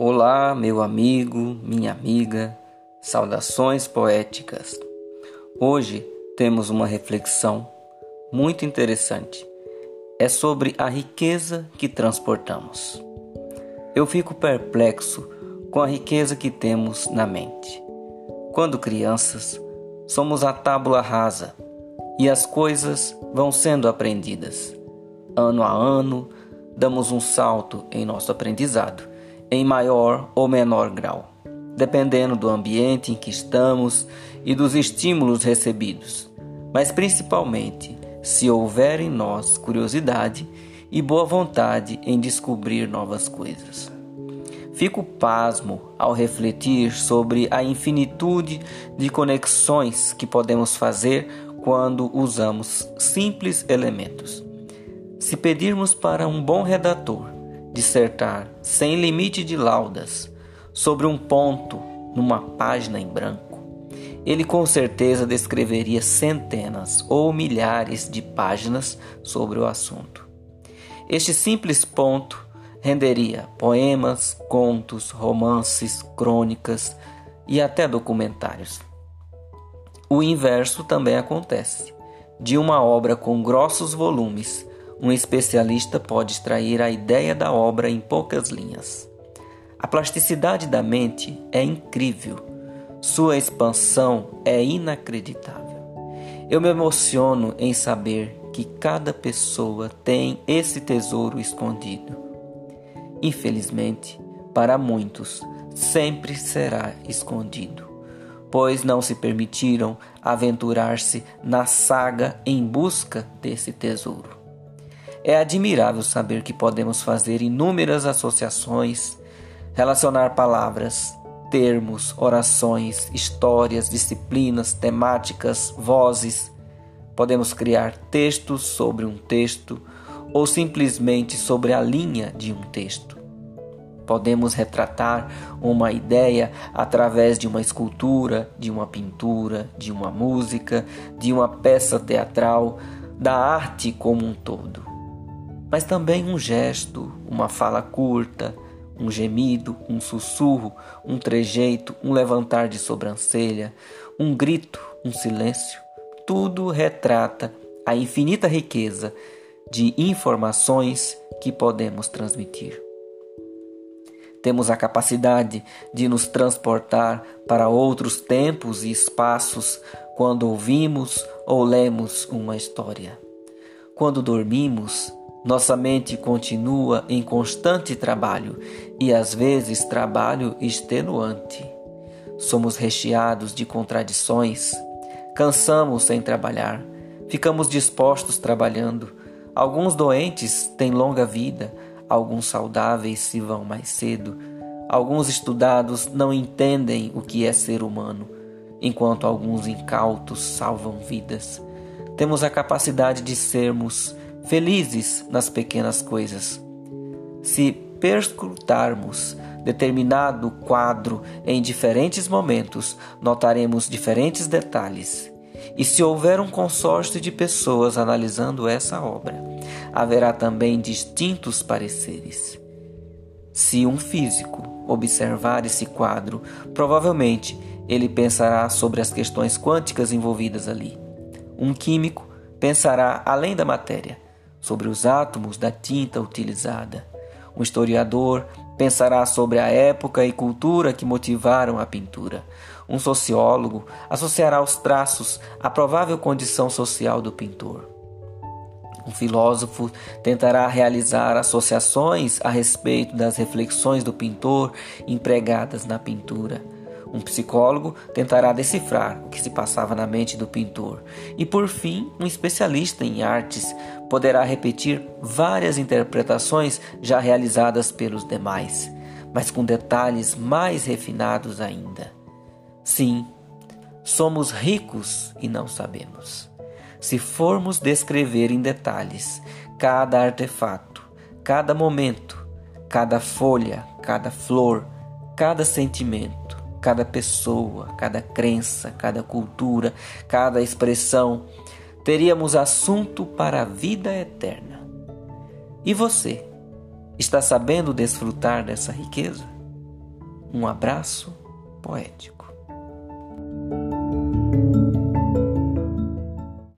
Olá, meu amigo, minha amiga, saudações poéticas. Hoje temos uma reflexão muito interessante. É sobre a riqueza que transportamos. Eu fico perplexo com a riqueza que temos na mente. Quando crianças, somos a tábula rasa e as coisas vão sendo aprendidas. Ano a ano, damos um salto em nosso aprendizado em maior ou menor grau, dependendo do ambiente em que estamos e dos estímulos recebidos, mas principalmente se houver em nós curiosidade e boa vontade em descobrir novas coisas. Fico pasmo ao refletir sobre a infinitude de conexões que podemos fazer quando usamos simples elementos. Se pedirmos para um bom redator dissertar sem limite de laudas sobre um ponto numa página em branco, ele com certeza descreveria centenas ou milhares de páginas sobre o assunto. Este simples ponto renderia poemas, contos, romances, crônicas e até documentários. O inverso também acontece. De uma obra com grossos volumes, um especialista pode extrair a ideia da obra em poucas linhas. A plasticidade da mente é incrível, sua expansão é inacreditável. Eu me emociono em saber que cada pessoa tem esse tesouro escondido. Infelizmente, para muitos, sempre será escondido, pois não se permitiram aventurar-se na saga em busca desse tesouro. É admirável saber que podemos fazer inúmeras associações, relacionar palavras, termos, orações, histórias, disciplinas, temáticas, vozes. Podemos criar textos sobre um texto ou simplesmente sobre a linha de um texto. Podemos retratar uma ideia através de uma escultura, de uma pintura, de uma música, de uma peça teatral, da arte como um todo mas também um gesto, uma fala curta, um gemido, um sussurro, um trejeito, um levantar de sobrancelha, um grito, um silêncio. Tudo retrata a infinita riqueza de informações que podemos transmitir. Temos a capacidade de nos transportar para outros tempos e espaços quando ouvimos ou lemos uma história. Quando dormimos, nossa mente continua em constante trabalho e às vezes trabalho extenuante. Somos recheados de contradições, cansamos sem trabalhar, ficamos dispostos trabalhando. Alguns doentes têm longa vida, alguns saudáveis se vão mais cedo. Alguns estudados não entendem o que é ser humano, enquanto alguns incautos salvam vidas. Temos a capacidade de sermos felizes nas pequenas coisas. Se perscrutarmos determinado quadro em diferentes momentos, notaremos diferentes detalhes. E se houver um consórcio de pessoas analisando essa obra, haverá também distintos pareceres. Se um físico observar esse quadro, provavelmente ele pensará sobre as questões quânticas envolvidas ali. Um químico pensará além da matéria sobre os átomos da tinta utilizada. Um historiador pensará sobre a época e cultura que motivaram a pintura. Um sociólogo associará os traços à provável condição social do pintor. Um filósofo tentará realizar associações a respeito das reflexões do pintor empregadas na pintura. Um psicólogo tentará decifrar o que se passava na mente do pintor. E por fim, um especialista em artes poderá repetir várias interpretações já realizadas pelos demais, mas com detalhes mais refinados ainda. Sim, somos ricos e não sabemos. Se formos descrever em detalhes cada artefato, cada momento, cada folha, cada flor, cada sentimento, cada pessoa, cada crença, cada cultura, cada expressão, teríamos assunto para a vida eterna. E você, está sabendo desfrutar dessa riqueza? Um abraço poético.